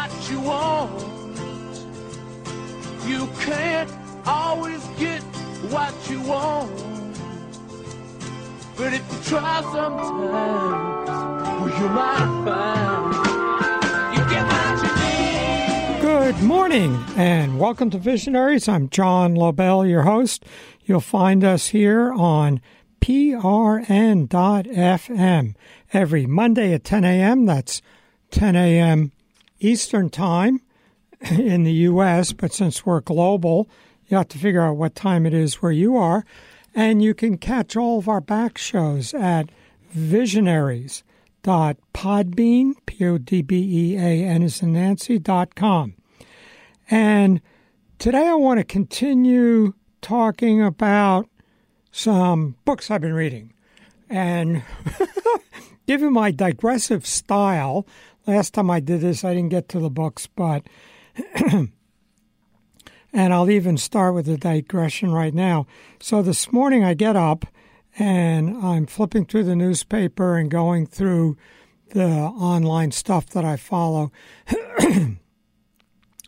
what you want. You can't always get what you want. But if you try sometimes, you might find. Good morning and welcome to Visionaries. I'm John Lobell, your host. You'll find us here on prn.fm every Monday at 10 a.m. That's 10 a.m. Eastern Time in the U.S., but since we're global, you have to figure out what time it is where you are. And you can catch all of our back shows at visionaries.podbean, P-O-D-B-E-A-N is in Nancy, dot com. And today I want to continue talking about some books I've been reading. And given my digressive style, last time I did this, I didn't get to the books, but, and I'll even start with a digression right now. So this morning I get up and I'm flipping through the newspaper and going through the online stuff that I follow.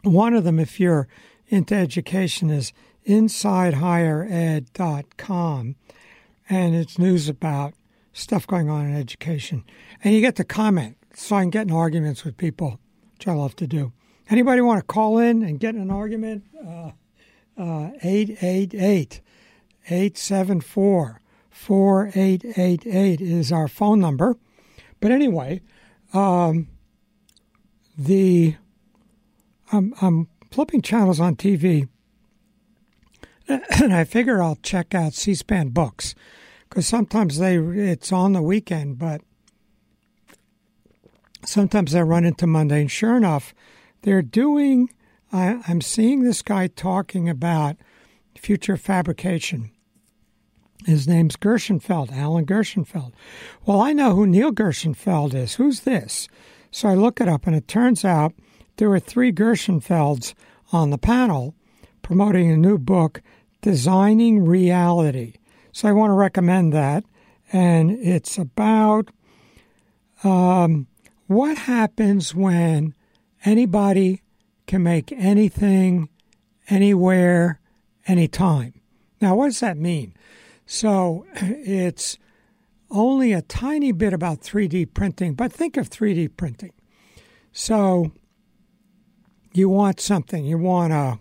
One of them, if you're into education, is InsideHigherEd.com, and it's news about stuff going on in education. And you get to comment, so I can get in arguments with people, which I love to do. Anybody want to call in and get in an argument? Uh, uh, 888 874 4888 is our phone number. But anyway, um, the I'm, I'm flipping channels on TV, and I figure I'll check out C-SPAN books because sometimes they it's on the weekend, but sometimes I run into Monday. And sure enough, they're doing. I, I'm seeing this guy talking about future fabrication. His name's Gershenfeld, Alan Gershenfeld. Well, I know who Neil Gershenfeld is. Who's this? So I look it up, and it turns out there were three Gershenfelds on the panel promoting a new book, Designing Reality. So I want to recommend that. And it's about um, what happens when anybody can make anything, anywhere, anytime. Now, what does that mean? So it's only a tiny bit about 3D printing, but think of 3D printing. So you want something, you want a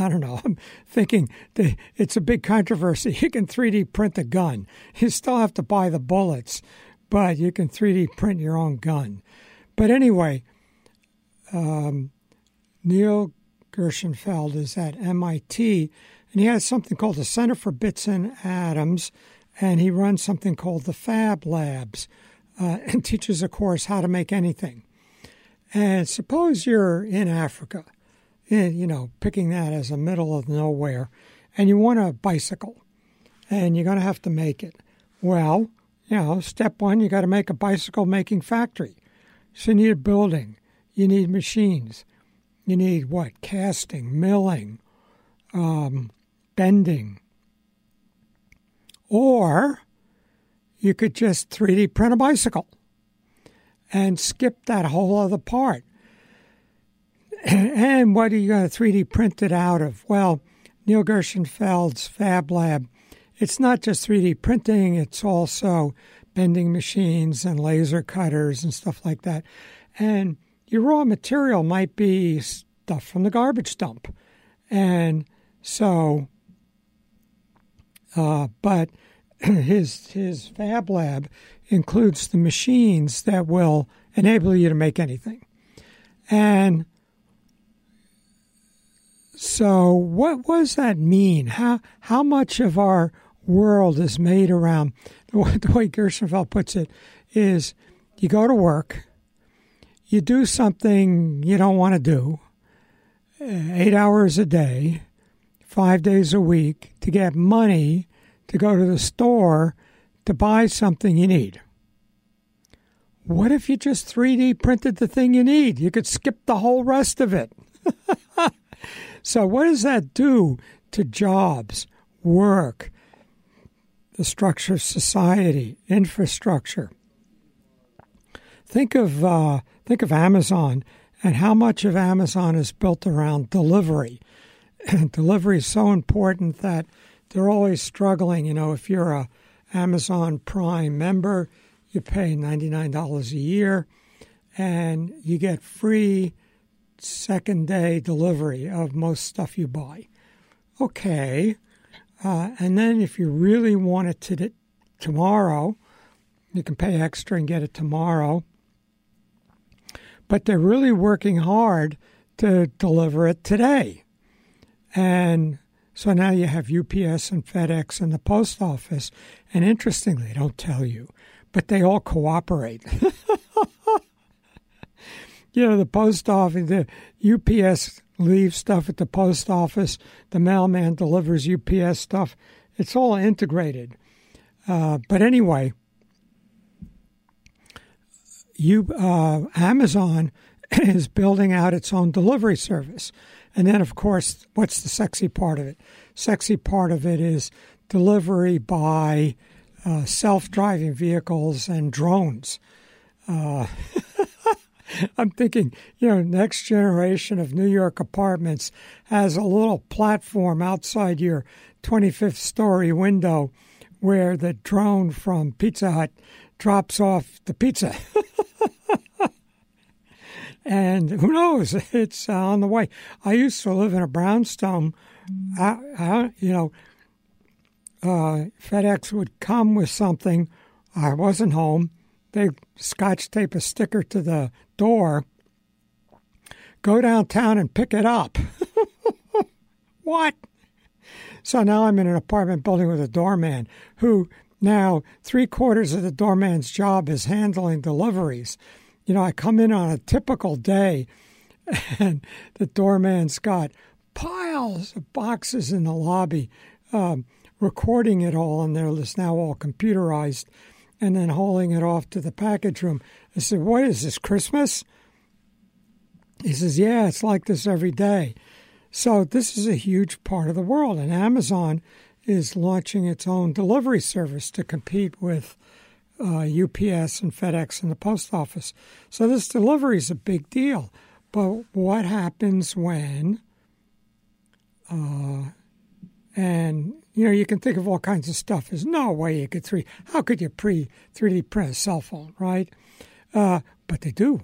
I don't know. I'm thinking it's a big controversy. You can 3D print a gun. You still have to buy the bullets, but you can 3D print your own gun. But anyway, um, Neil Gershenfeld is at MIT, and he has something called the Center for Bits and Atoms, and he runs something called the Fab Labs uh, and teaches a course how to make anything. And suppose you're in Africa, you know, picking that as a middle of nowhere, and you want a bicycle, and you're going to have to make it. Well, you know, step one, you got to make a bicycle making factory. So you need a building, you need machines, you need what? Casting, milling, um, bending. Or you could just 3D print a bicycle and skip that whole other part. And what are you going to 3D print it out of? Well, Neil Gershenfeld's Fab Lab, it's not just 3D printing, it's also bending machines and laser cutters and stuff like that. And your raw material might be stuff from the garbage dump. And so, uh, but his his fab lab includes the machines that will enable you to make anything. And so what, what does that mean? How how much of our world is made around the way, the way Gershenfeld puts it is you go to work, you do something you don't want to do, eh, eight hours a day, five days a week to get money to go to the store to buy something you need. What if you just 3D printed the thing you need? You could skip the whole rest of it. so, what does that do to jobs, work, the structure of society, infrastructure? Think of uh, think of Amazon and how much of Amazon is built around delivery. delivery is so important that they're always struggling. You know, if you're a Amazon Prime member, you pay $99 a year and you get free second day delivery of most stuff you buy. Okay. Uh, and then if you really want it to tomorrow, you can pay extra and get it tomorrow. But they're really working hard to deliver it today. And so now you have UPS and FedEx and the post office. And interestingly, they don't tell you, but they all cooperate. you know, the post office, the UPS leaves stuff at the post office, the mailman delivers UPS stuff. It's all integrated. Uh, but anyway, you uh, Amazon is building out its own delivery service. And then, of course, what's the sexy part of it? Sexy part of it is delivery by uh, self driving vehicles and drones. Uh, I'm thinking, you know, next generation of New York apartments has a little platform outside your 25th story window where the drone from Pizza Hut drops off the pizza. and who knows? It's uh, on the way. I used to live in a brownstone. I, I, you know, uh, FedEx would come with something. I wasn't home. They scotch tape a sticker to the door. Go downtown and pick it up. what? So now I'm in an apartment building with a doorman who now three quarters of the doorman's job is handling deliveries. You know, I come in on a typical day and the doorman's got piles of boxes in the lobby, um, recording it all, and they're now all computerized, and then hauling it off to the package room. I said, What is this, Christmas? He says, Yeah, it's like this every day. So this is a huge part of the world, and Amazon is launching its own delivery service to compete with uh, UPS and FedEx and the post office. So this delivery is a big deal. But what happens when, uh, and you know, you can think of all kinds of stuff. There's no way you could three. How could you pre 3D print a cell phone, right? Uh, but they do,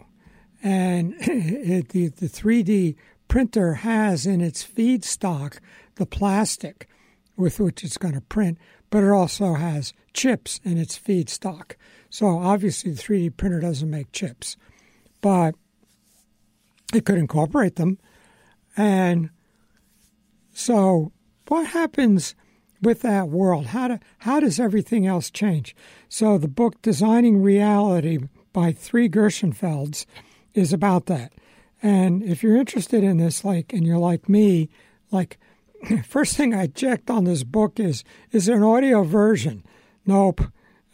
and it, the the 3D printer has in its feedstock the plastic with which it's going to print, but it also has chips in its feedstock. So obviously, the 3D printer doesn't make chips, but it could incorporate them. And so, what happens with that world? How, do, how does everything else change? So, the book Designing Reality by Three Gershenfelds is about that. And if you're interested in this, like, and you're like me, like, first thing I checked on this book is, is there an audio version? Nope.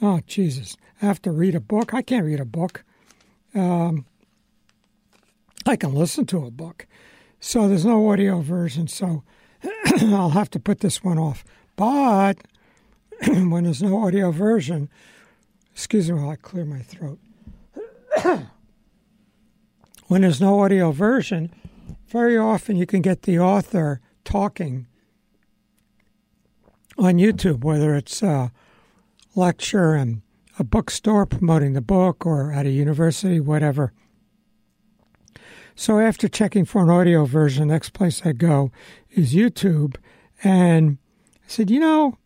Oh, Jesus. I have to read a book. I can't read a book. Um, I can listen to a book. So there's no audio version. So I'll have to put this one off. But when there's no audio version, excuse me while I clear my throat. when there's no audio version, very often you can get the author talking on YouTube, whether it's a lecture and a bookstore promoting the book or at a university, whatever. So after checking for an audio version, next place I go is YouTube. And I said, you know,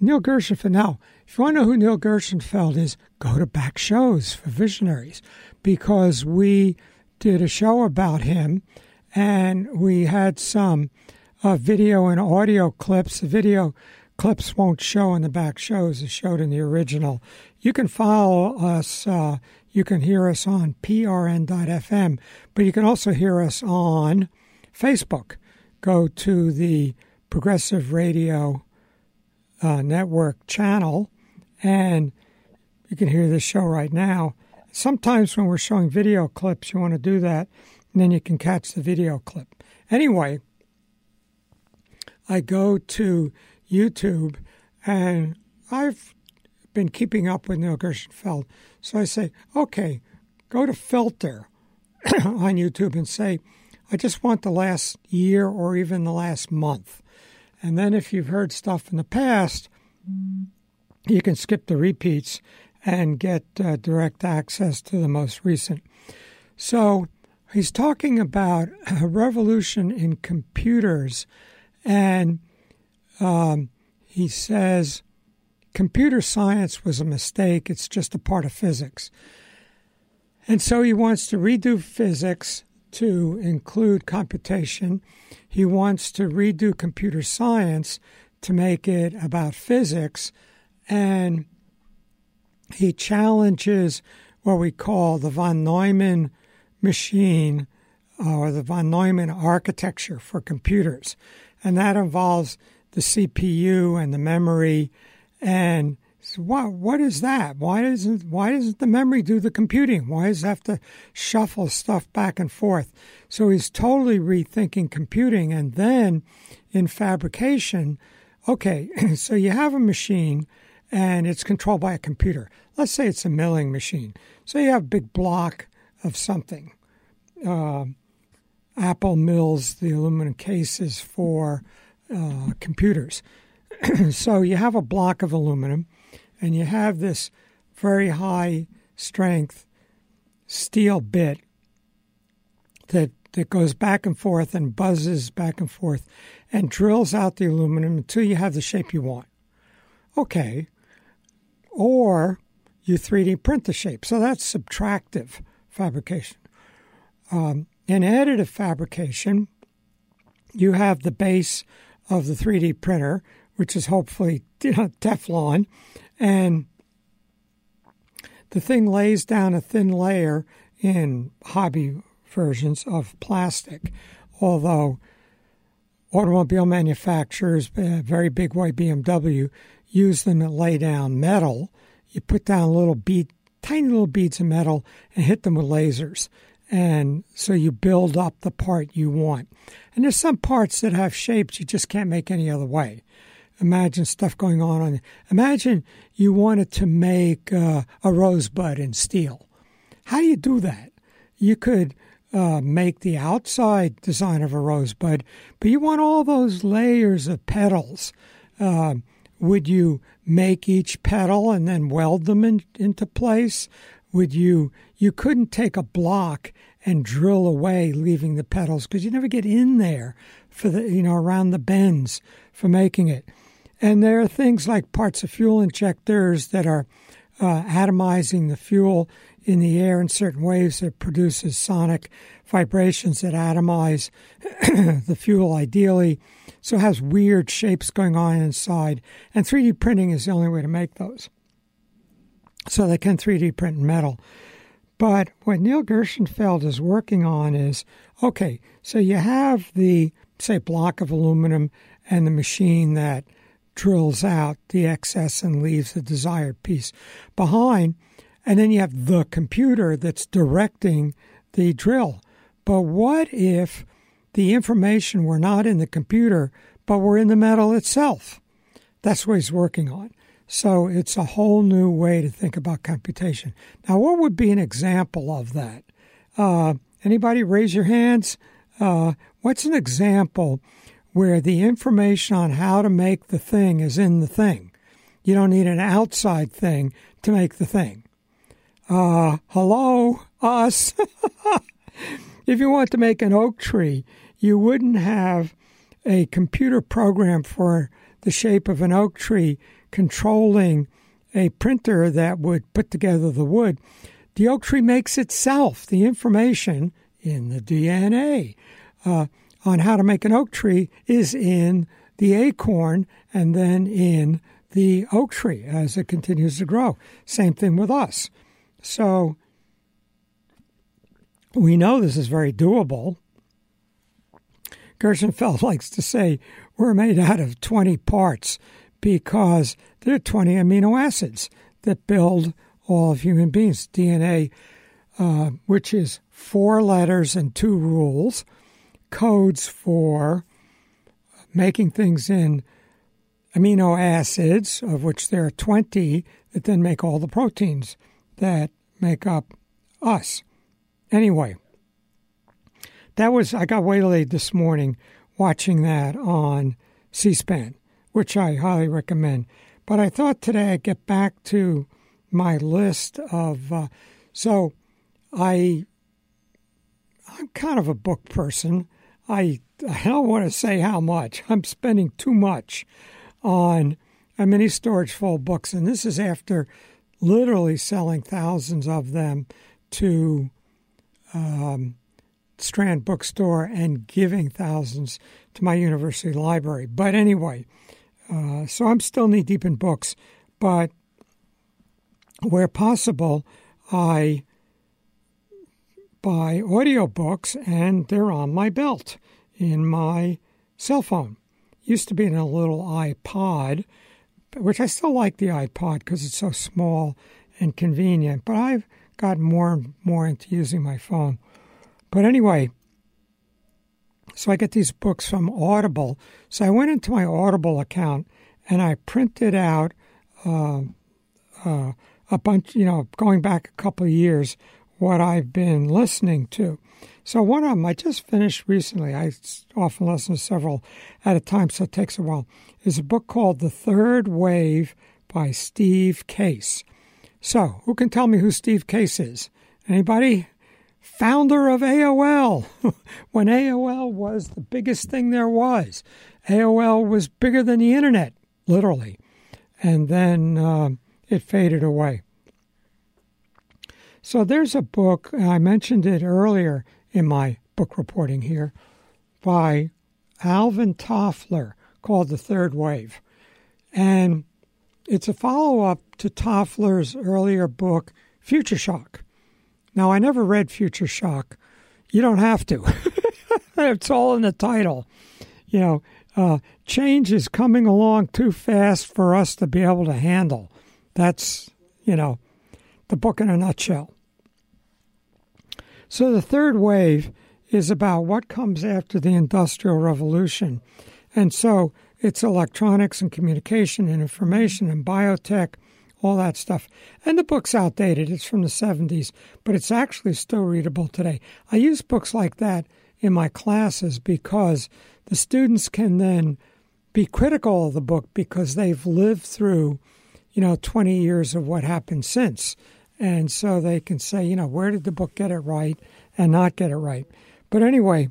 Neil Gershenfeld. Now, if you want to know who Neil Gershenfeld is, go to back shows for visionaries because we did a show about him, and we had some uh, video and audio clips. The video clips won't show in the back shows; it showed in the original. You can follow us. Uh, you can hear us on prn.fm, but you can also hear us on Facebook. Go to the Progressive Radio uh, Network channel, and you can hear this show right now. Sometimes when we're showing video clips, you want to do that, and then you can catch the video clip. Anyway, I go to YouTube and I've been keeping up with Neil Gershenfeld. So I say, okay, go to filter. on YouTube and say, I just want the last year or even the last month. And then if you've heard stuff in the past, you can skip the repeats and get uh, direct access to the most recent. So he's talking about a revolution in computers, and um, he says computer science was a mistake, it's just a part of physics. And so he wants to redo physics to include computation. He wants to redo computer science to make it about physics. And he challenges what we call the von Neumann machine uh, or the von Neumann architecture for computers. And that involves the CPU and the memory. And so what, what is that? Why doesn't, why doesn't the memory do the computing? Why does it have to shuffle stuff back and forth? So he's totally rethinking computing. And then in fabrication, okay, so you have a machine and it's controlled by a computer. Let's say it's a milling machine. So you have a big block of something. Uh, Apple mills the aluminum cases for uh, computers. so you have a block of aluminum and you have this very high strength steel bit that that goes back and forth and buzzes back and forth and drills out the aluminum until you have the shape you want. Okay. Or you 3D print the shape. So that's subtractive fabrication. Um, in additive fabrication, you have the base of the 3D printer, which is hopefully Teflon, and the thing lays down a thin layer in hobby versions of plastic, although automobile manufacturers, very big way BMW, use them to lay down metal. You put down little bead, tiny little beads of metal and hit them with lasers. And so you build up the part you want. And there's some parts that have shapes you just can't make any other way. Imagine stuff going on on. Imagine you wanted to make uh, a rosebud in steel. How do you do that? You could uh, make the outside design of a rosebud, but you want all those layers of petals. Uh, would you make each petal and then weld them in, into place? Would you? You couldn't take a block and drill away, leaving the petals because you never get in there for the you know around the bends for making it. And there are things like parts of fuel injectors that are uh, atomizing the fuel in the air in certain ways that produces sonic vibrations that atomize the fuel ideally. So it has weird shapes going on inside. And 3D printing is the only way to make those. So they can 3D print metal. But what Neil Gershenfeld is working on is okay, so you have the, say, block of aluminum and the machine that drills out the excess and leaves the desired piece behind. And then you have the computer that's directing the drill. But what if the information were not in the computer, but were in the metal itself? That's what he's working on. So it's a whole new way to think about computation. Now, what would be an example of that? Uh, anybody raise your hands? Uh, what's an example where the information on how to make the thing is in the thing? You don't need an outside thing to make the thing. Uh, hello, us. if you want to make an oak tree, you wouldn't have a computer program for the shape of an oak tree controlling a printer that would put together the wood. The oak tree makes itself the information in the DNA uh, on how to make an oak tree is in the acorn and then in the oak tree as it continues to grow. Same thing with us. So we know this is very doable. Gershenfeld likes to say we're made out of 20 parts because there are 20 amino acids that build all of human beings. DNA, uh, which is four letters and two rules, codes for making things in amino acids, of which there are 20 that then make all the proteins that make up us. Anyway, that was I got waylaid this morning watching that on C-SPAN, which I highly recommend. But I thought today I'd get back to my list of. Uh, so I I'm kind of a book person. I I don't want to say how much. I'm spending too much on a mini storage full of books, and this is after literally selling thousands of them to um, Strand Bookstore and giving thousands to my university library. But anyway, uh, so I'm still knee deep in books, but where possible, I buy audiobooks and they're on my belt in my cell phone. Used to be in a little iPod, which I still like the iPod because it's so small and convenient, but I've gotten more and more into using my phone. But anyway, so I get these books from Audible. So I went into my Audible account and I printed out uh, uh, a bunch, you know, going back a couple of years, what I've been listening to. So one of them I just finished recently. I often listen to several at a time, so it takes a while. Is a book called The Third Wave by Steve Case. So who can tell me who Steve Case is? Anybody? Founder of AOL, when AOL was the biggest thing there was. AOL was bigger than the internet, literally. And then uh, it faded away. So there's a book, I mentioned it earlier in my book reporting here, by Alvin Toffler called The Third Wave. And it's a follow up to Toffler's earlier book, Future Shock. Now, I never read Future Shock. You don't have to, it's all in the title. You know, uh, change is coming along too fast for us to be able to handle. That's, you know, the book in a nutshell. So the third wave is about what comes after the Industrial Revolution. And so it's electronics and communication and information and biotech, all that stuff. And the book's outdated, it's from the 70s, but it's actually still readable today. I use books like that in my classes because the students can then be critical of the book because they've lived through, you know, 20 years of what happened since. And so they can say, you know, where did the book get it right and not get it right? But anyway,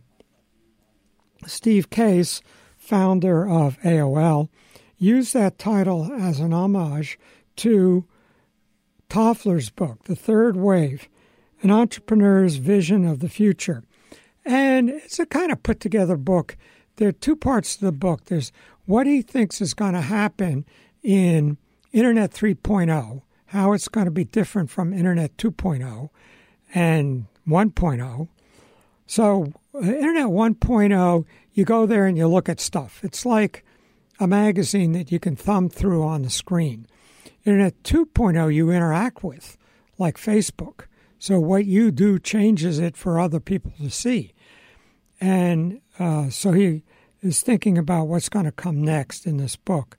Steve Case, founder of AOL, used that title as an homage to Toffler's book, The Third Wave An Entrepreneur's Vision of the Future. And it's a kind of put together book. There are two parts to the book there's what he thinks is going to happen in Internet 3.0 how it's going to be different from Internet 2.0 and 1.0. So, uh, Internet 1.0, you go there and you look at stuff. It's like a magazine that you can thumb through on the screen. Internet 2.0, you interact with, like Facebook. So, what you do changes it for other people to see. And uh, so, he is thinking about what's going to come next in this book.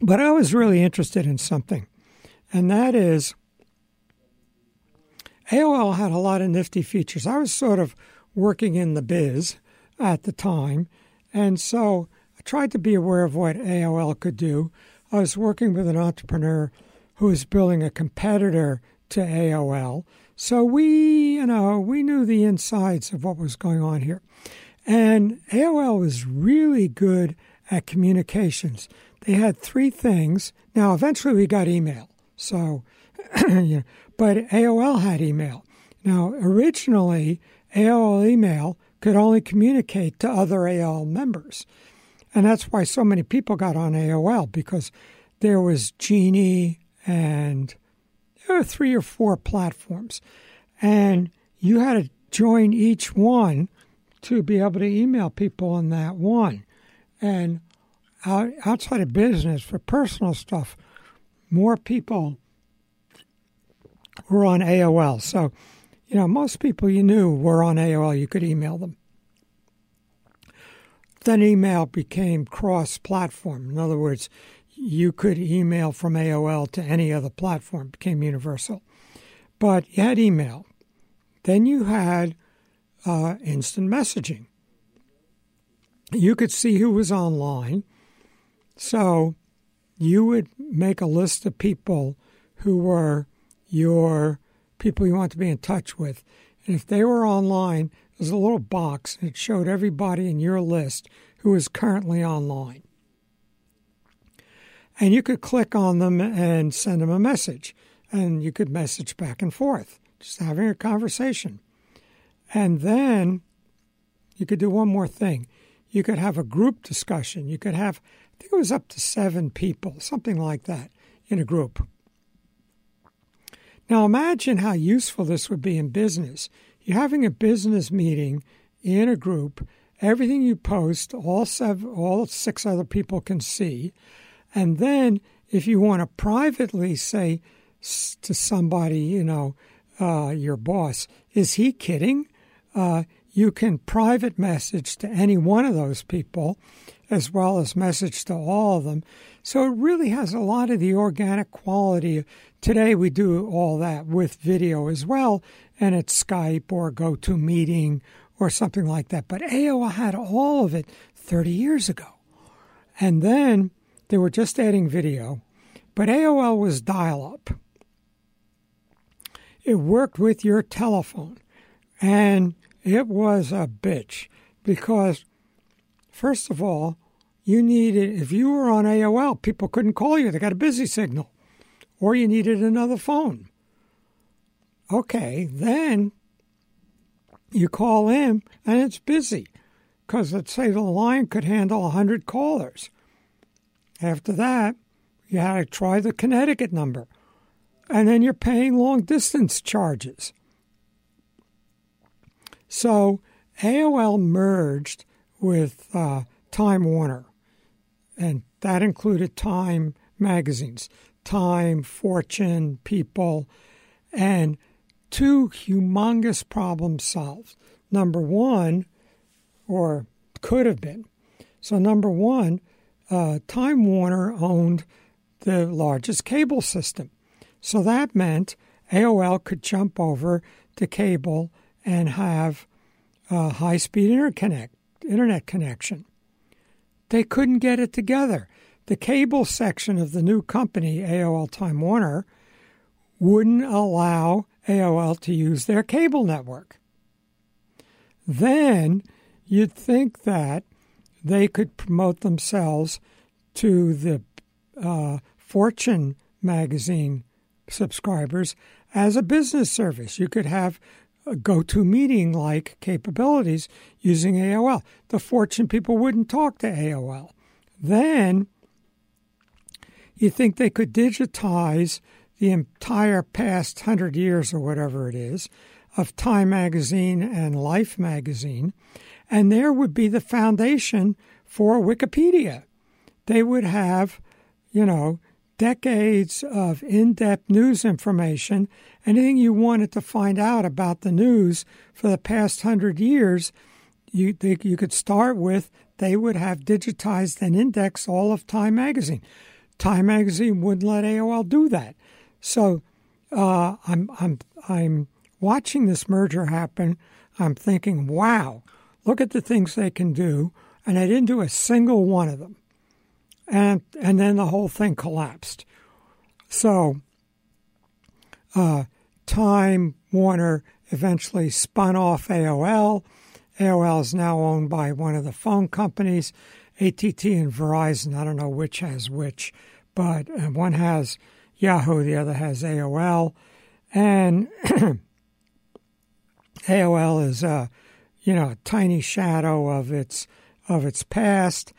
But I was really interested in something, and that is AOL had a lot of nifty features. I was sort of working in the biz at the time, and so I tried to be aware of what AOL could do. I was working with an entrepreneur who was building a competitor to AOL. So we, you know, we knew the insides of what was going on here. And AOL was really good at communications they had three things. Now, eventually we got email. So, but AOL had email. Now, originally, AOL email could only communicate to other AOL members. And that's why so many people got on AOL because there was Genie and there were three or four platforms. And you had to join each one to be able to email people in that one. And out, outside of business for personal stuff, more people were on AOL. So, you know, most people you knew were on AOL. You could email them. Then email became cross platform. In other words, you could email from AOL to any other platform, it became universal. But you had email. Then you had uh, instant messaging. You could see who was online. So you would make a list of people who were your people you want to be in touch with. And if they were online, there's a little box and it showed everybody in your list who is currently online. And you could click on them and send them a message. And you could message back and forth, just having a conversation. And then you could do one more thing. You could have a group discussion. You could have, I think it was up to seven people, something like that, in a group. Now imagine how useful this would be in business. You're having a business meeting in a group. Everything you post, all seven, all six other people can see, and then if you want to privately say to somebody, you know, uh, your boss, is he kidding? Uh, you can private message to any one of those people as well as message to all of them. So it really has a lot of the organic quality. Today we do all that with video as well, and it's Skype or GoToMeeting or something like that. But AOL had all of it 30 years ago. And then they were just adding video, but AOL was dial up. It worked with your telephone, and it was a bitch because, first of all, you needed, if you were on AOL, people couldn't call you, they got a busy signal, or you needed another phone. Okay, then you call in and it's busy because let's say the line could handle 100 callers. After that, you had to try the Connecticut number. And then you're paying long distance charges. So AOL merged with uh, Time Warner, and that included Time magazines, Time, Fortune, People, and two humongous problems solved. Number one, or could have been. So, number one, uh, Time Warner owned the largest cable system. So that meant AOL could jump over to cable and have a high speed interconnect, internet connection. They couldn't get it together. The cable section of the new company, AOL Time Warner, wouldn't allow AOL to use their cable network. Then you'd think that they could promote themselves to the uh, Fortune magazine subscribers as a business service. You could have GoToMeeting like capabilities using AOL. The Fortune people wouldn't talk to AOL. Then you think they could digitize the entire past hundred years or whatever it is of Time Magazine and Life Magazine and there would be the foundation for Wikipedia. They would have, you know, decades of in depth news information. Anything you wanted to find out about the news for the past hundred years, you, they, you could start with they would have digitized and indexed all of Time Magazine. Time Magazine wouldn't let AOL do that. So uh, I'm, I'm, I'm watching this merger happen. I'm thinking, wow, look at the things they can do, and I didn't do a single one of them. And and then the whole thing collapsed. So uh, Time Warner eventually spun off AOL. AOL is now owned by one of the phone companies, ATT and Verizon. I don't know which has which, but uh, one has Yahoo, the other has AOL, and AOL is uh, you know, a tiny shadow of its of its past,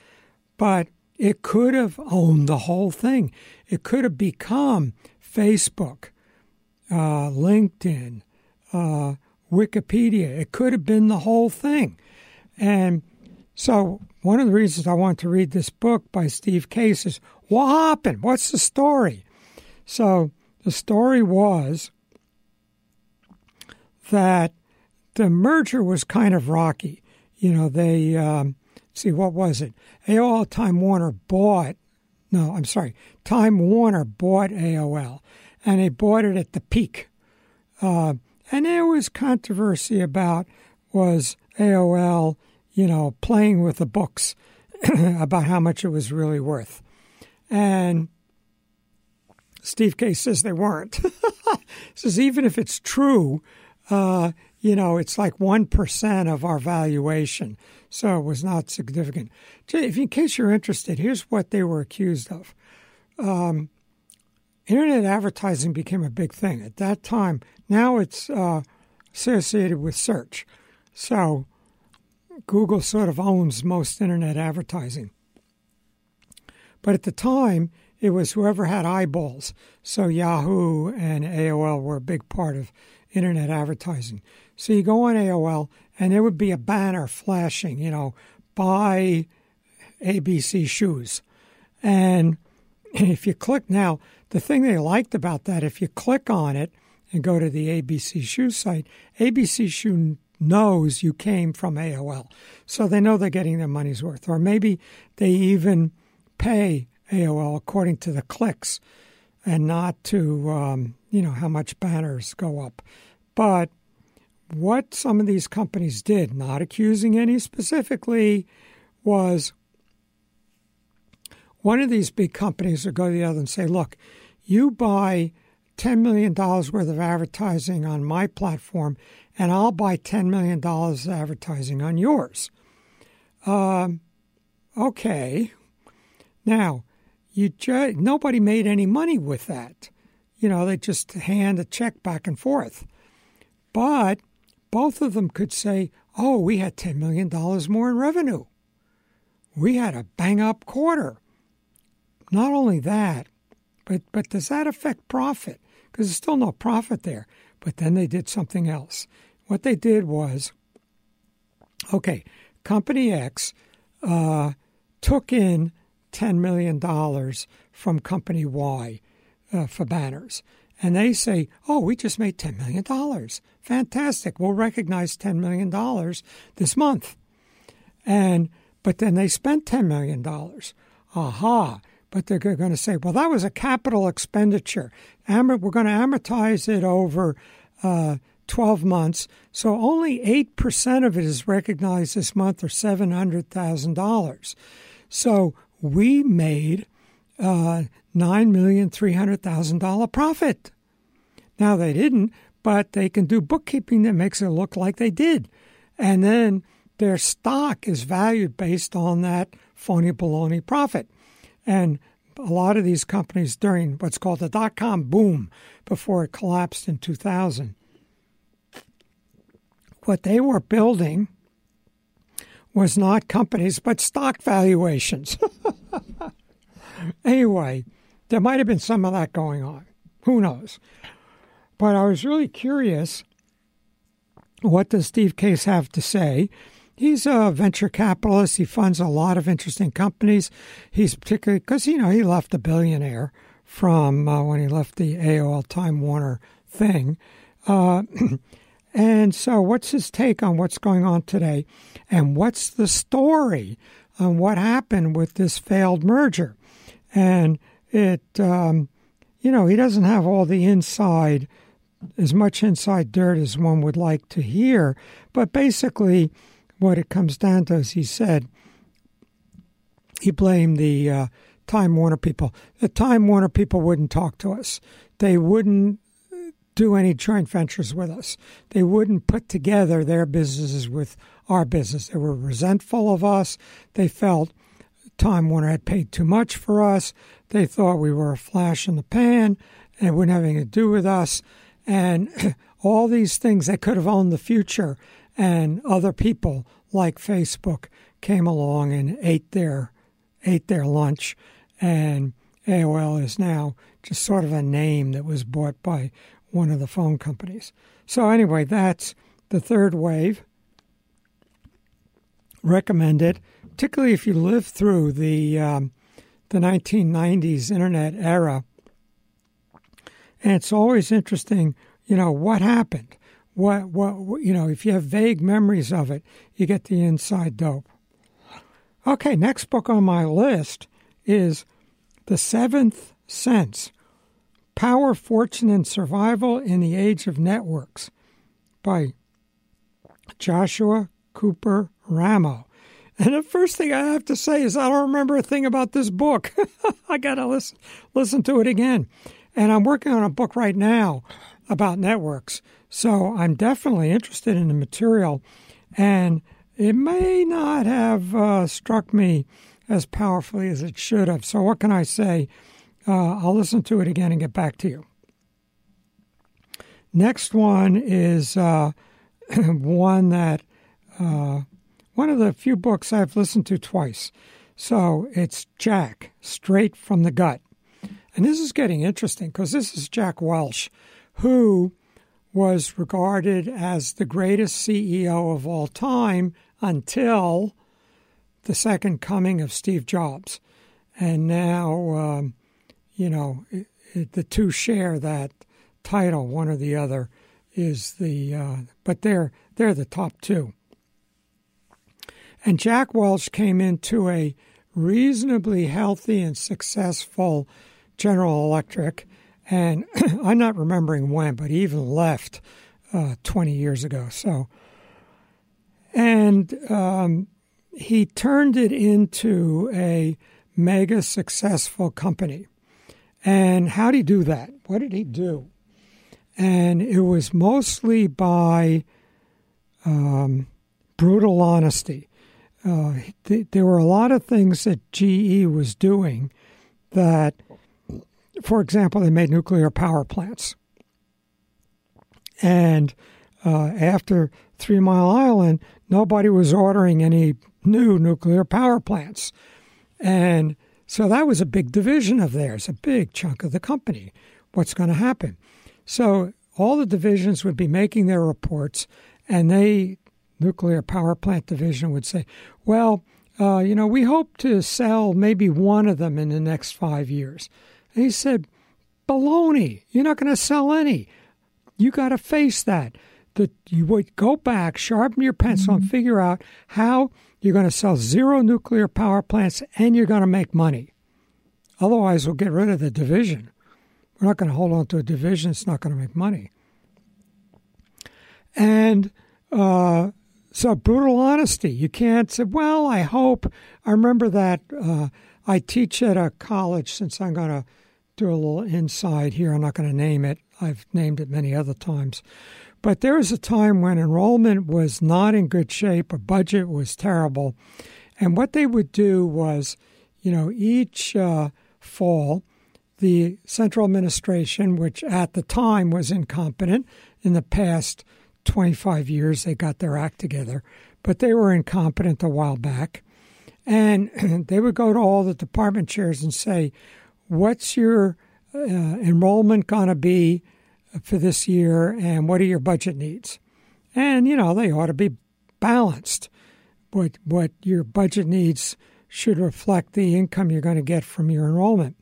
but it could have owned the whole thing. It could have become Facebook, uh, LinkedIn, uh, Wikipedia. It could have been the whole thing. And so, one of the reasons I want to read this book by Steve Case is what happened? What's the story? So, the story was that the merger was kind of rocky. You know, they um, see what was it? AOL Time Warner bought. No, I'm sorry. Time Warner bought AOL, and they bought it at the peak. Uh, And there was controversy about was AOL, you know, playing with the books about how much it was really worth. And Steve Case says they weren't. says even if it's true, uh, you know, it's like 1% of our valuation. So it was not significant. If, in case you're interested, here's what they were accused of. Um, internet advertising became a big thing at that time. Now it's uh, associated with search. So Google sort of owns most internet advertising. But at the time, it was whoever had eyeballs. So Yahoo and AOL were a big part of internet advertising. So you go on AOL, and there would be a banner flashing, you know, buy ABC shoes. And if you click now, the thing they liked about that, if you click on it and go to the ABC Shoe site, ABC Shoe knows you came from AOL. So they know they're getting their money's worth. Or maybe they even pay AOL according to the clicks and not to, um, you know, how much banners go up. But what some of these companies did, not accusing any specifically, was one of these big companies would go to the other and say, look, you buy $10 million worth of advertising on my platform, and I'll buy $10 million of advertising on yours. Um, okay. Now, you ju- nobody made any money with that. You know, they just hand a check back and forth. But both of them could say, oh, we had $10 million more in revenue. We had a bang up quarter. Not only that, but, but does that affect profit? Because there's still no profit there. But then they did something else. What they did was okay, Company X uh, took in $10 million from Company Y uh, for banners. And they say, oh, we just made $10 million. Fantastic. We'll recognize $10 million this month. And, but then they spent $10 million. Aha. But they're going to say, well, that was a capital expenditure. We're going to amortize it over uh, 12 months. So only 8% of it is recognized this month or $700,000. So we made uh, $9,300,000 profit. Now they didn't, but they can do bookkeeping that makes it look like they did. And then their stock is valued based on that phony baloney profit. And a lot of these companies during what's called the dot com boom before it collapsed in 2000, what they were building was not companies but stock valuations. anyway, there might have been some of that going on. Who knows? But I was really curious what does Steve Case have to say? He's a venture capitalist. He funds a lot of interesting companies. He's particularly because you know he left a billionaire from uh, when he left the AOL Time Warner thing. Uh, and so, what's his take on what's going on today? And what's the story on what happened with this failed merger? And it, um, you know, he doesn't have all the inside, as much inside dirt as one would like to hear. But basically, what it comes down to is he said he blamed the uh, Time Warner people. The Time Warner people wouldn't talk to us. They wouldn't do any joint ventures with us. They wouldn't put together their businesses with our business. They were resentful of us. They felt Time Warner had paid too much for us. They thought we were a flash in the pan and wouldn't have anything to do with us. And all these things, they could have owned the future. And other people like Facebook came along and ate their ate their lunch. And AOL is now just sort of a name that was bought by one of the phone companies. So anyway, that's the third wave. Recommended particularly if you lived through the um, the 1990s internet era. And it's always interesting, you know, what happened. What what you know, if you have vague memories of it, you get the inside dope. Okay, next book on my list is The Seventh Sense Power, Fortune, and Survival in the Age of Networks by Joshua Cooper Ramo. And the first thing I have to say is I don't remember a thing about this book. I got to listen listen to it again. And I'm working on a book right now about networks. So I'm definitely interested in the material. And it may not have uh, struck me as powerfully as it should have. So what can I say? Uh, I'll listen to it again and get back to you. Next one is uh, one that uh, one of the few books I've listened to twice. So it's Jack, Straight from the Gut. And this is getting interesting because this is Jack Welch, who was regarded as the greatest CEO of all time until the second coming of Steve Jobs. And now, um, you know, it, it, the two share that title, one or the other is the, uh, but they're, they're the top two. And Jack Welch came into a reasonably healthy and successful General Electric. And I'm not remembering when, but he even left uh, 20 years ago. So, and um, he turned it into a mega successful company. And how did he do that? What did he do? And it was mostly by um, brutal honesty. Uh, th- there were a lot of things that GE was doing that, for example, they made nuclear power plants. And uh, after Three Mile Island, nobody was ordering any new nuclear power plants. And so that was a big division of theirs, a big chunk of the company. What's going to happen? So all the divisions would be making their reports, and they, nuclear power plant division, would say, well, uh, you know, we hope to sell maybe one of them in the next five years. And he said, baloney, you're not going to sell any. You got to face that. That you would go back, sharpen your pencil, and figure out how you're going to sell zero nuclear power plants and you're going to make money. Otherwise, we'll get rid of the division. We're not going to hold on to a division, it's not going to make money. And uh, so, brutal honesty. You can't say, well, I hope. I remember that uh, I teach at a college since I'm going to do a little inside here. I'm not going to name it, I've named it many other times. But there was a time when enrollment was not in good shape, a budget was terrible. And what they would do was, you know, each uh, fall, the central administration, which at the time was incompetent, in the past 25 years they got their act together, but they were incompetent a while back. And they would go to all the department chairs and say, What's your uh, enrollment going to be for this year and what are your budget needs? And, you know, they ought to be balanced. What, what your budget needs should reflect the income you're going to get from your enrollment.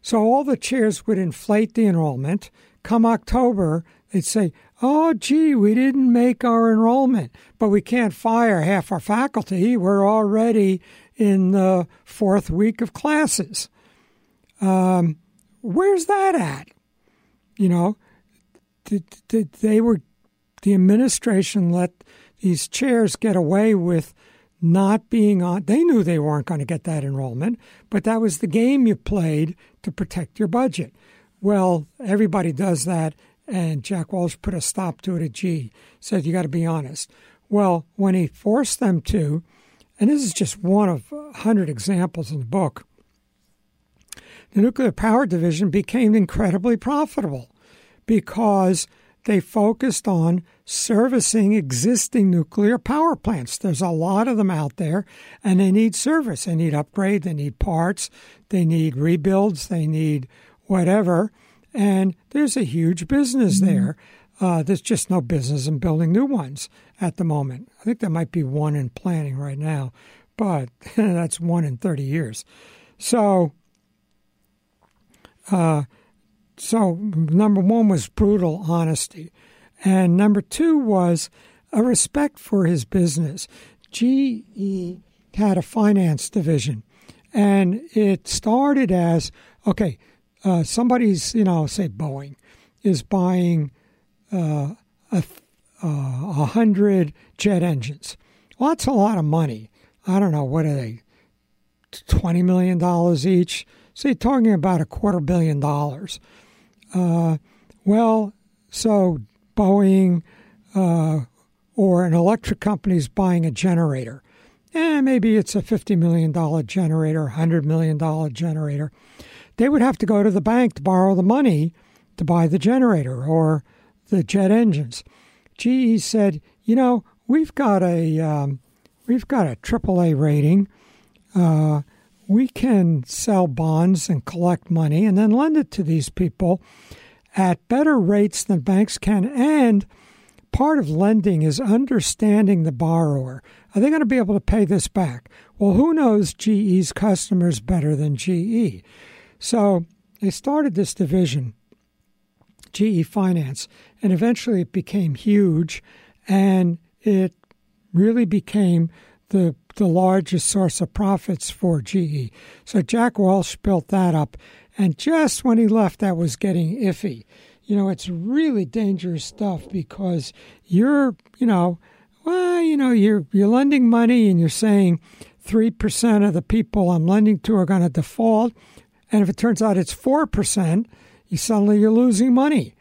So all the chairs would inflate the enrollment. Come October, they'd say, Oh, gee, we didn't make our enrollment, but we can't fire half our faculty. We're already in the fourth week of classes. Um, where's that at? You know, they were the administration let these chairs get away with not being on. They knew they weren't going to get that enrollment, but that was the game you played to protect your budget. Well, everybody does that, and Jack Welch put a stop to it at G. Said you got to be honest. Well, when he forced them to, and this is just one of a hundred examples in the book, the nuclear power division became incredibly profitable because they focused on servicing existing nuclear power plants. There's a lot of them out there, and they need service. They need upgrade, they need parts, they need rebuilds, they need whatever. And there's a huge business mm-hmm. there. Uh, there's just no business in building new ones at the moment. I think there might be one in planning right now, but that's one in 30 years. So, uh, so, number one was brutal honesty. And number two was a respect for his business. GE had a finance division, and it started as okay, uh, somebody's, you know, say Boeing is buying uh, a, uh, 100 jet engines. Well, that's a lot of money. I don't know, what are they, $20 million each? So you're talking about a quarter billion dollars. Uh, well, so Boeing uh, or an electric company is buying a generator. Eh, maybe it's a $50 million generator, $100 million generator. They would have to go to the bank to borrow the money to buy the generator or the jet engines. GE said, you know, we've got a um, we've got a AAA rating. Uh, we can sell bonds and collect money and then lend it to these people at better rates than banks can. And part of lending is understanding the borrower. Are they going to be able to pay this back? Well, who knows GE's customers better than GE? So they started this division, GE Finance, and eventually it became huge and it really became the the largest source of profits for GE. So Jack Welch built that up, and just when he left, that was getting iffy. You know, it's really dangerous stuff because you're, you know, well, you know, you're you're lending money and you're saying three percent of the people I'm lending to are going to default, and if it turns out it's four percent, you suddenly you're losing money.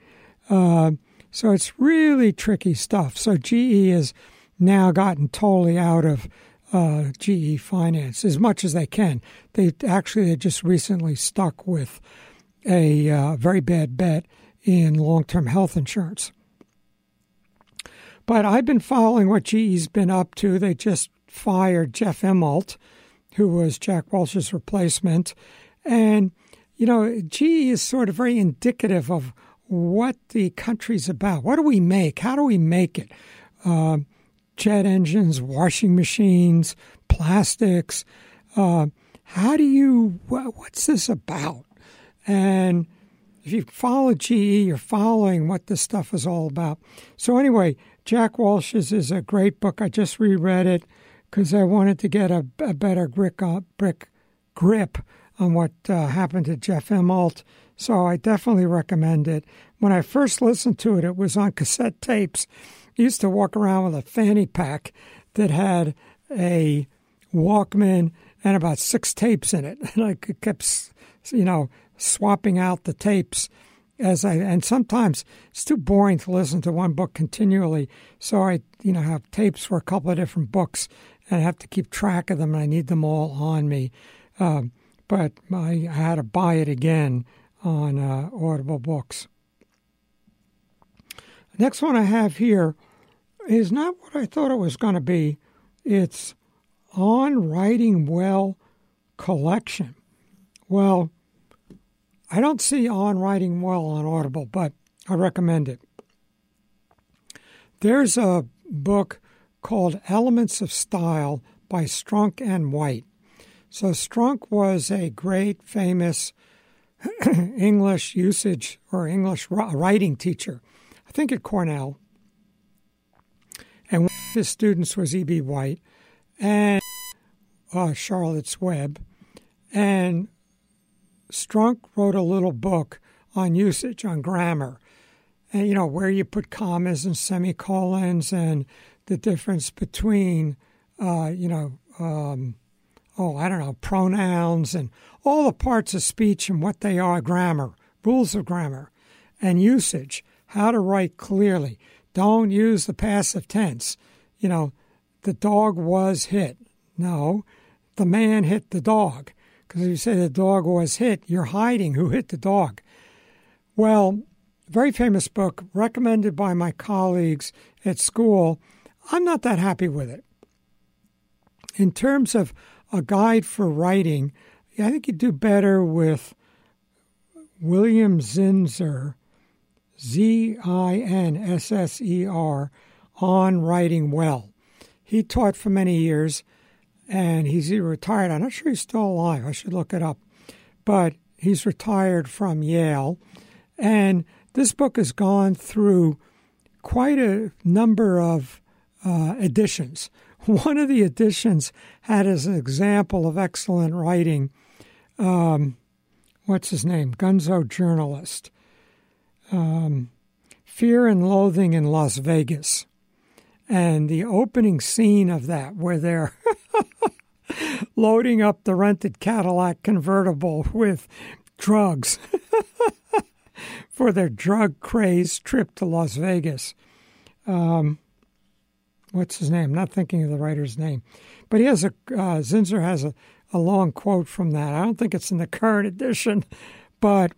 Uh, so it's really tricky stuff. So GE has now gotten totally out of uh, GE Finance as much as they can. They actually just recently stuck with a uh, very bad bet in long term health insurance. But I've been following what GE's been up to. They just fired Jeff Immelt, who was Jack Welch's replacement. And, you know, GE is sort of very indicative of what the country's about. What do we make? How do we make it? Uh, jet engines, washing machines, plastics. Uh, how do you, what's this about? And if you follow GE, you're following what this stuff is all about. So, anyway, Jack Welch's is a great book. I just reread it because I wanted to get a, a better grip, brick grip on what uh, happened to Jeff Immelt. So, I definitely recommend it. When I first listened to it, it was on cassette tapes used to walk around with a fanny pack that had a Walkman and about six tapes in it. And I kept, you know, swapping out the tapes as I, and sometimes it's too boring to listen to one book continually. So I, you know, have tapes for a couple of different books and I have to keep track of them and I need them all on me. Um, but I, had to buy it again on uh, Audible Books. Next one I have here is not what I thought it was going to be. It's on writing well collection. Well, I don't see on writing well on Audible, but I recommend it. There's a book called Elements of Style by Strunk and White. So Strunk was a great, famous English usage or English writing teacher, I think at Cornell. And one of his students was E.B. White and uh, Charlotte's Web. And Strunk wrote a little book on usage, on grammar, and you know where you put commas and semicolons, and the difference between, uh, you know, um, oh, I don't know, pronouns and all the parts of speech and what they are, grammar, rules of grammar, and usage, how to write clearly. Don't use the passive tense. You know, the dog was hit. No, the man hit the dog. Because if you say the dog was hit, you're hiding who hit the dog. Well, very famous book recommended by my colleagues at school. I'm not that happy with it. In terms of a guide for writing, I think you'd do better with William Zinsser, Z I N S S E R, on writing well. He taught for many years and he's retired. I'm not sure he's still alive. I should look it up. But he's retired from Yale. And this book has gone through quite a number of uh, editions. One of the editions had as an example of excellent writing, um, what's his name? Gonzo Journalist um, Fear and Loathing in Las Vegas. And the opening scene of that, where they're loading up the rented Cadillac convertible with drugs for their drug crazed trip to Las Vegas. Um, what's his name? Not thinking of the writer's name, but he has a uh, Zinsser has a, a long quote from that. I don't think it's in the current edition, but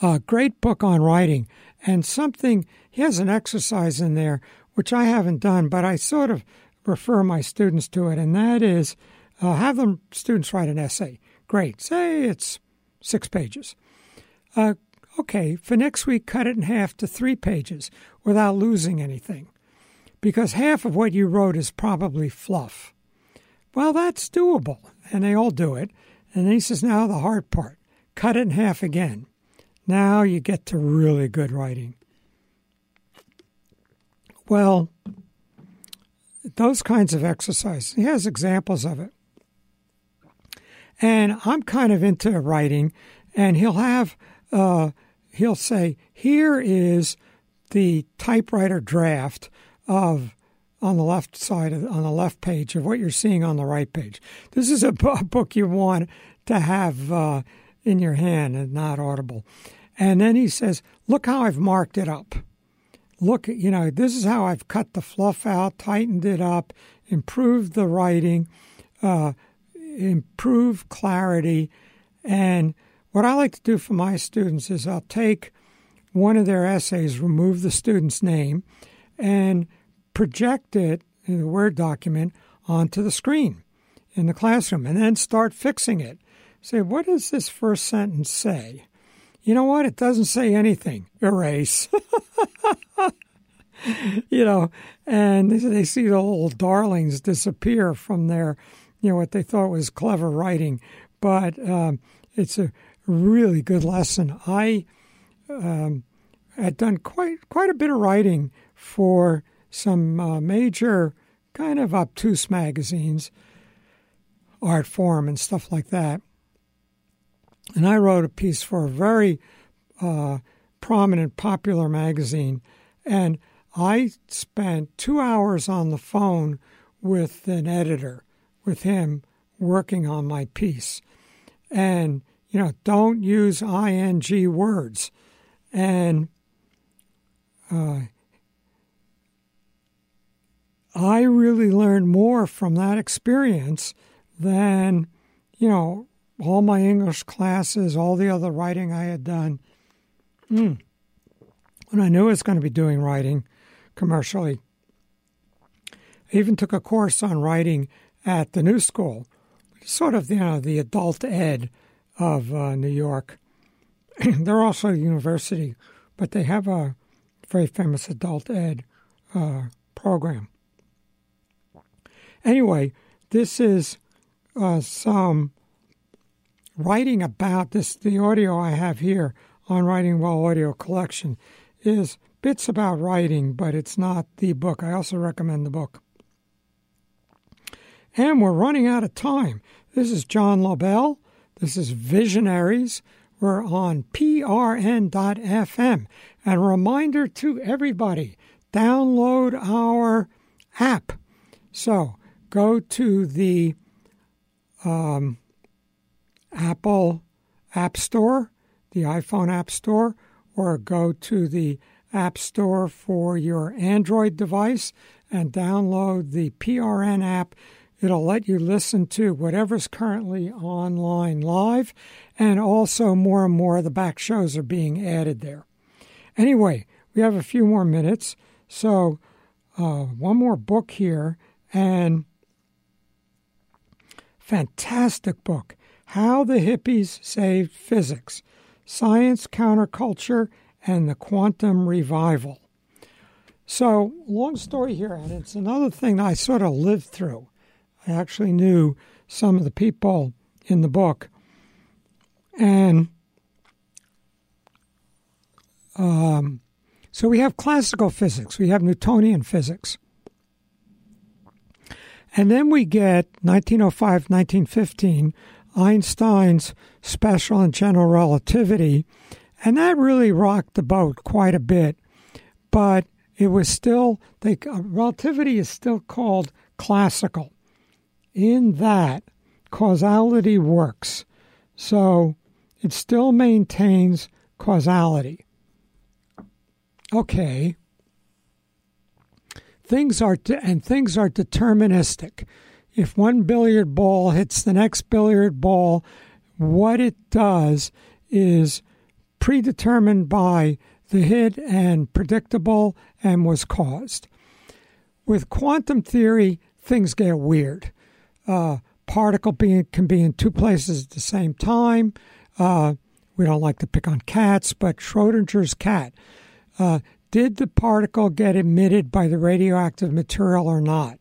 a great book on writing and something. He has an exercise in there which I haven't done, but I sort of refer my students to it, and that is uh, have them students write an essay. Great, say it's six pages. Uh, okay, for next week, cut it in half to three pages without losing anything because half of what you wrote is probably fluff. Well, that's doable, and they all do it. And he says, now the hard part cut it in half again. Now you get to really good writing. Well, those kinds of exercises, he has examples of it. And I'm kind of into writing, and he'll have, uh, he'll say, here is the typewriter draft of on the left side of, on the left page of what you're seeing on the right page. This is a book you want to have uh, in your hand and not audible. And then he says, "Look how I've marked it up. Look, you know, this is how I've cut the fluff out, tightened it up, improved the writing, uh, improved clarity, and." What I like to do for my students is I'll take one of their essays, remove the student's name, and project it in the Word document onto the screen in the classroom and then start fixing it. Say, what does this first sentence say? You know what? It doesn't say anything. Erase. you know, and they see the little darlings disappear from their, you know, what they thought was clever writing. But um, it's a really good lesson. I um, had done quite quite a bit of writing for some uh, major kind of obtuse magazines, Artforum and stuff like that. And I wrote a piece for a very uh, prominent, popular magazine. And I spent two hours on the phone with an editor, with him working on my piece. And, you know, don't use ing words. And uh, I really learned more from that experience than, you know, all my English classes, all the other writing I had done. Mm. When I knew I was going to be doing writing commercially, I even took a course on writing at the New School, sort of, you know, the adult ed of uh, New York. They're also a university, but they have a very famous adult ed uh, program. Anyway, this is uh, some writing about this. The audio I have here on Writing Well Audio Collection is bits about writing, but it's not the book. I also recommend the book. And we're running out of time. This is John Lobell. This is Visionaries. We're on prn.fm. And a reminder to everybody download our app. So go to the um, Apple App Store, the iPhone App Store, or go to the App Store for your Android device and download the PRN app. It'll let you listen to whatever's currently online live, and also more and more of the back shows are being added there. Anyway, we have a few more minutes, so uh, one more book here, and Fantastic book. How the Hippies Saved Physics Science, Counterculture, and the Quantum Revival. So, long story here, and it's another thing I sort of lived through. I actually knew some of the people in the book. And um, so we have classical physics, we have Newtonian physics. And then we get 1905, 1915, Einstein's special and general relativity, and that really rocked the boat quite a bit. But it was still they uh, relativity is still called classical. In that causality works. So it still maintains causality. Okay things are de- and things are deterministic if one billiard ball hits the next billiard ball what it does is predetermined by the hit and predictable and was caused. With quantum theory, things get weird. Uh, particle being, can be in two places at the same time. Uh, we don't like to pick on cats, but Schrodinger's cat. Uh, did the particle get emitted by the radioactive material or not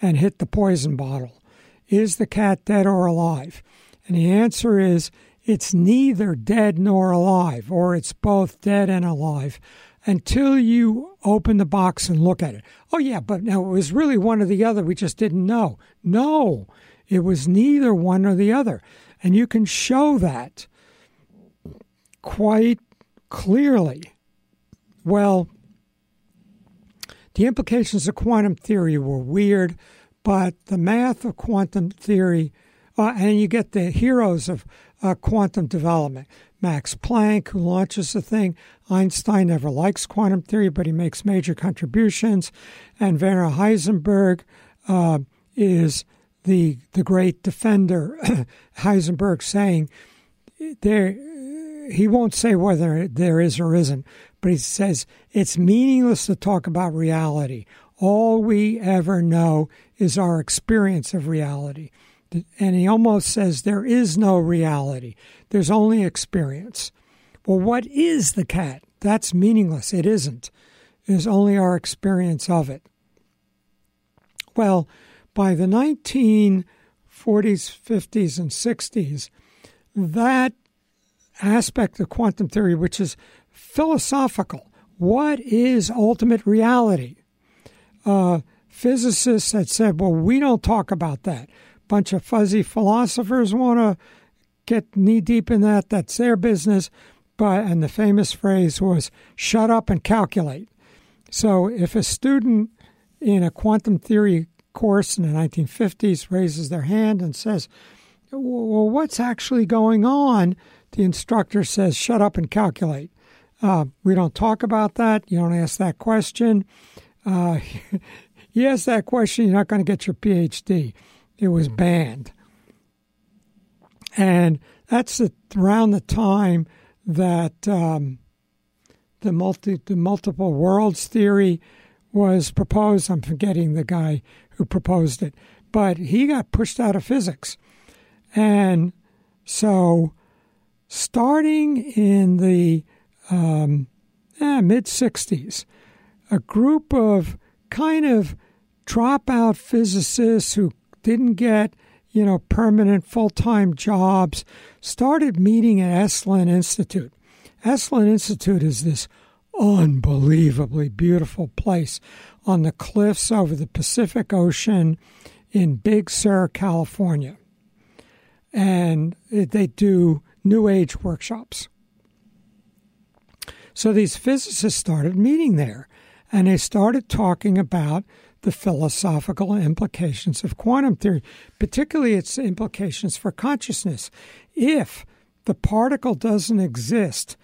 and hit the poison bottle? Is the cat dead or alive? And the answer is it's neither dead nor alive, or it's both dead and alive until you open the box and look at it. Oh, yeah, but now it was really one or the other. We just didn't know. No, it was neither one or the other. And you can show that quite clearly. Well, the implications of quantum theory were weird, but the math of quantum theory, uh, and you get the heroes of uh, quantum development. Max Planck, who launches the thing. Einstein never likes quantum theory, but he makes major contributions. And Werner Heisenberg uh, is the the great defender. Heisenberg saying there he won't say whether there is or isn't, but he says it's meaningless to talk about reality. All we ever know is our experience of reality and he almost says there is no reality, there's only experience. Well, what is the cat? That's meaningless. It isn't. It is only our experience of it. Well, by the 1940s, 50s, and 60s, that aspect of quantum theory, which is philosophical, what is ultimate reality? Uh, physicists had said, well, we don't talk about that bunch of fuzzy philosophers want to get knee deep in that. That's their business. But and the famous phrase was "shut up and calculate." So if a student in a quantum theory course in the 1950s raises their hand and says, "Well, what's actually going on?" the instructor says, "Shut up and calculate." Uh, we don't talk about that. You don't ask that question. Uh, you ask that question, you're not going to get your PhD it was banned. And that's around the time that um, the multi the multiple worlds theory was proposed. I'm forgetting the guy who proposed it, but he got pushed out of physics. And so, starting in the um, eh, mid 60s, a group of kind of dropout physicists who didn't get, you know, permanent full time jobs, started meeting at Esalen Institute. Esalen Institute is this unbelievably beautiful place on the cliffs over the Pacific Ocean in Big Sur, California. And they do New Age workshops. So these physicists started meeting there and they started talking about the philosophical implications of quantum theory, particularly its implications for consciousness. If the particle doesn't exist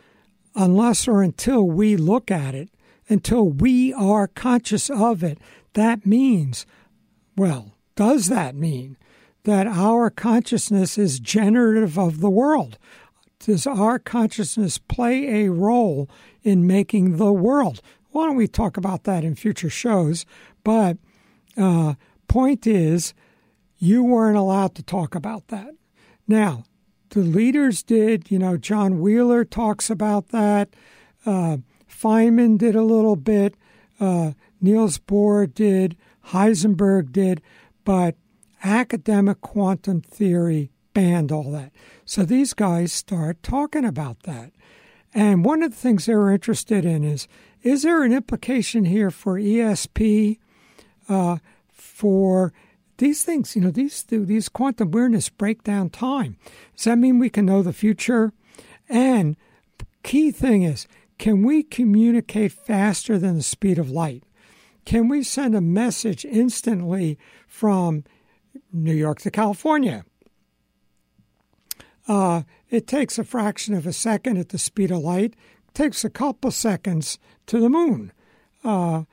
unless or until we look at it, until we are conscious of it, that means, well, does that mean that our consciousness is generative of the world? Does our consciousness play a role in making the world? Why don't we talk about that in future shows? But uh, point is, you weren't allowed to talk about that. Now, the leaders did. You know, John Wheeler talks about that. Uh, Feynman did a little bit. Uh, Niels Bohr did. Heisenberg did. But academic quantum theory banned all that. So these guys start talking about that. And one of the things they're interested in is is there an implication here for ESP uh, for these things, you know, these these quantum awareness break down time. Does that mean we can know the future? And key thing is, can we communicate faster than the speed of light? Can we send a message instantly from New York to California? Uh, it takes a fraction of a second at the speed of light. It takes a couple seconds to the moon uh,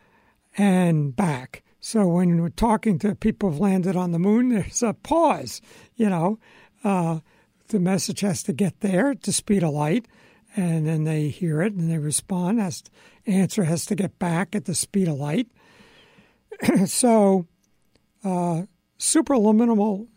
and back. So when we're talking to people who've landed on the moon, there's a pause. You know, uh, the message has to get there at the speed of light, and then they hear it and they respond. As answer has to get back at the speed of light. so, uh, superluminal,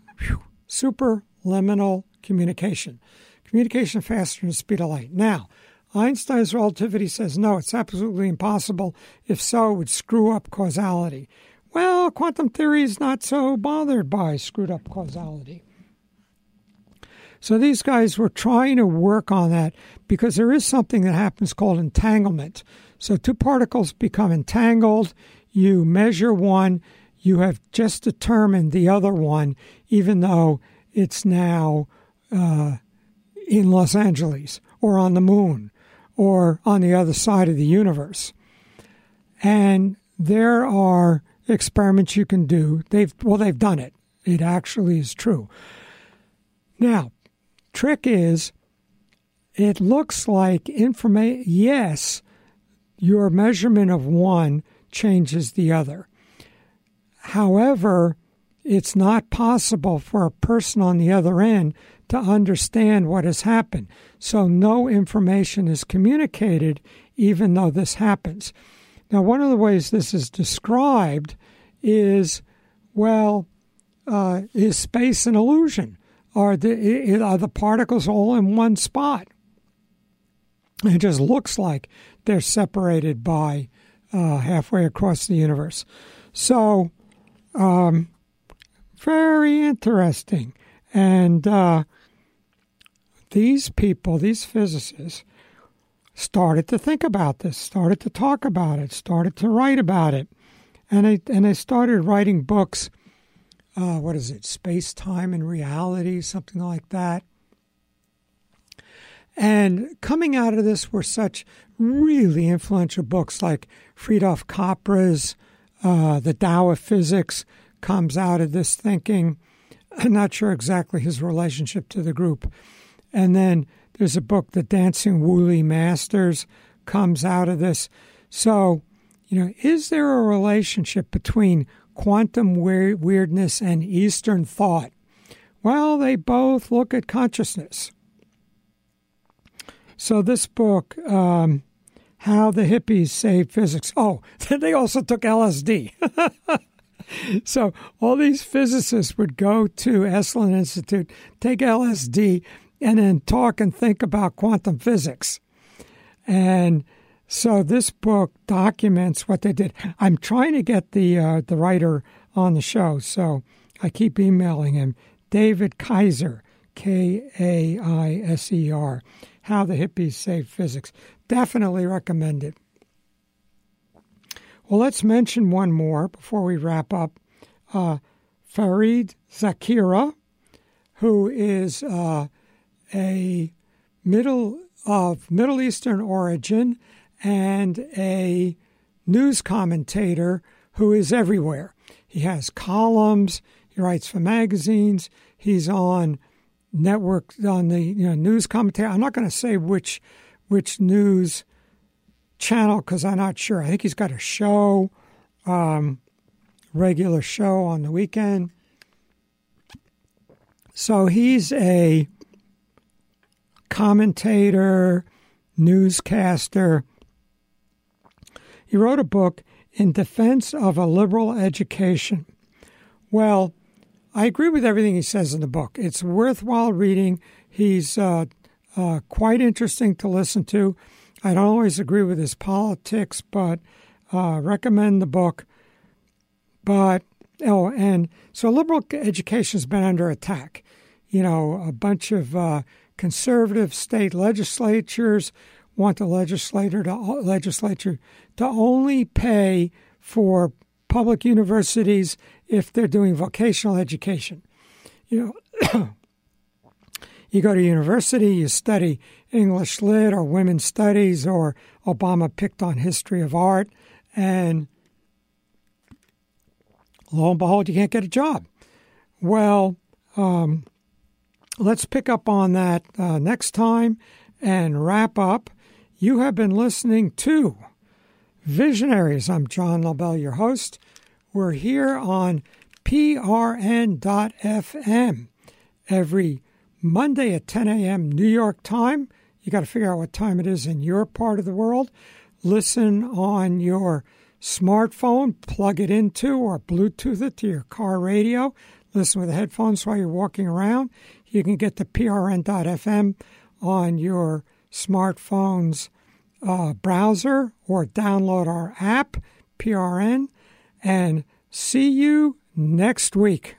superluminal communication, communication faster than the speed of light. Now, Einstein's relativity says no, it's absolutely impossible. If so, it would screw up causality. Well, quantum theory is not so bothered by screwed up causality. So these guys were trying to work on that because there is something that happens called entanglement. So two particles become entangled, you measure one, you have just determined the other one, even though it's now uh, in Los Angeles or on the moon or on the other side of the universe. And there are experiments you can do. They've well, they've done it. It actually is true. Now, trick is, it looks like information. Yes, your measurement of one changes the other. However, it's not possible for a person on the other end to understand what has happened. So no information is communicated even though this happens. Now, one of the ways this is described is well, uh, is space an illusion? Are the, are the particles all in one spot? It just looks like they're separated by uh, halfway across the universe. So, um, very interesting. And uh, these people, these physicists, started to think about this, started to talk about it, started to write about it, and they and I started writing books. Uh, what is it? Space, time, and reality, something like that. And coming out of this were such really influential books like Fritjof Capra's uh, The Tao of Physics comes out of this thinking. I'm not sure exactly his relationship to the group. And then there's a book, The Dancing Wu Li Masters, comes out of this. So, you know, is there a relationship between quantum weirdness and Eastern thought? Well, they both look at consciousness. So, this book, um, How the Hippies Saved Physics. Oh, they also took LSD. so, all these physicists would go to Esalen Institute, take LSD, and then talk and think about quantum physics. And so this book documents what they did. I'm trying to get the uh, the writer on the show, so I keep emailing him. David Kaiser, K A I S E R, How the Hippies Saved Physics. Definitely recommend it. Well, let's mention one more before we wrap up. Uh, Fareed Zakaria, who is uh, a middle of Middle Eastern origin and a news commentator who is everywhere. He has columns, he writes for magazines, he's on network on the you know, news commentator. I'm not going to say which which news channel because I'm not sure. I think he's got a show, um, regular show on the weekend. So he's a commentator, newscaster. He wrote a book in defense of a liberal education. Well, I agree with everything he says in the book. It's worthwhile reading. He's uh, uh, quite interesting to listen to. I don't always agree with his politics, but uh, recommend the book. But oh, and so liberal education has been under attack. You know, a bunch of uh, conservative state legislatures want the legislator to legislature to only pay for public universities if they're doing vocational education. You know, you go to university, you study English Lit or Women's Studies or Obama picked on History of Art. And lo and behold, you can't get a job. Well, um, let's pick up on that uh, next time and wrap up. You have been listening to Visionaries. I'm John Lobell, your host. We're here on prn.fm every Monday at 10 a.m. New York time. You got to figure out what time it is in your part of the world. Listen on your smartphone, plug it into or Bluetooth it to your car radio. Listen with headphones while you're walking around. You can get the prn.fm on your smartphone's uh, browser or download our app, PRN, and see you next week.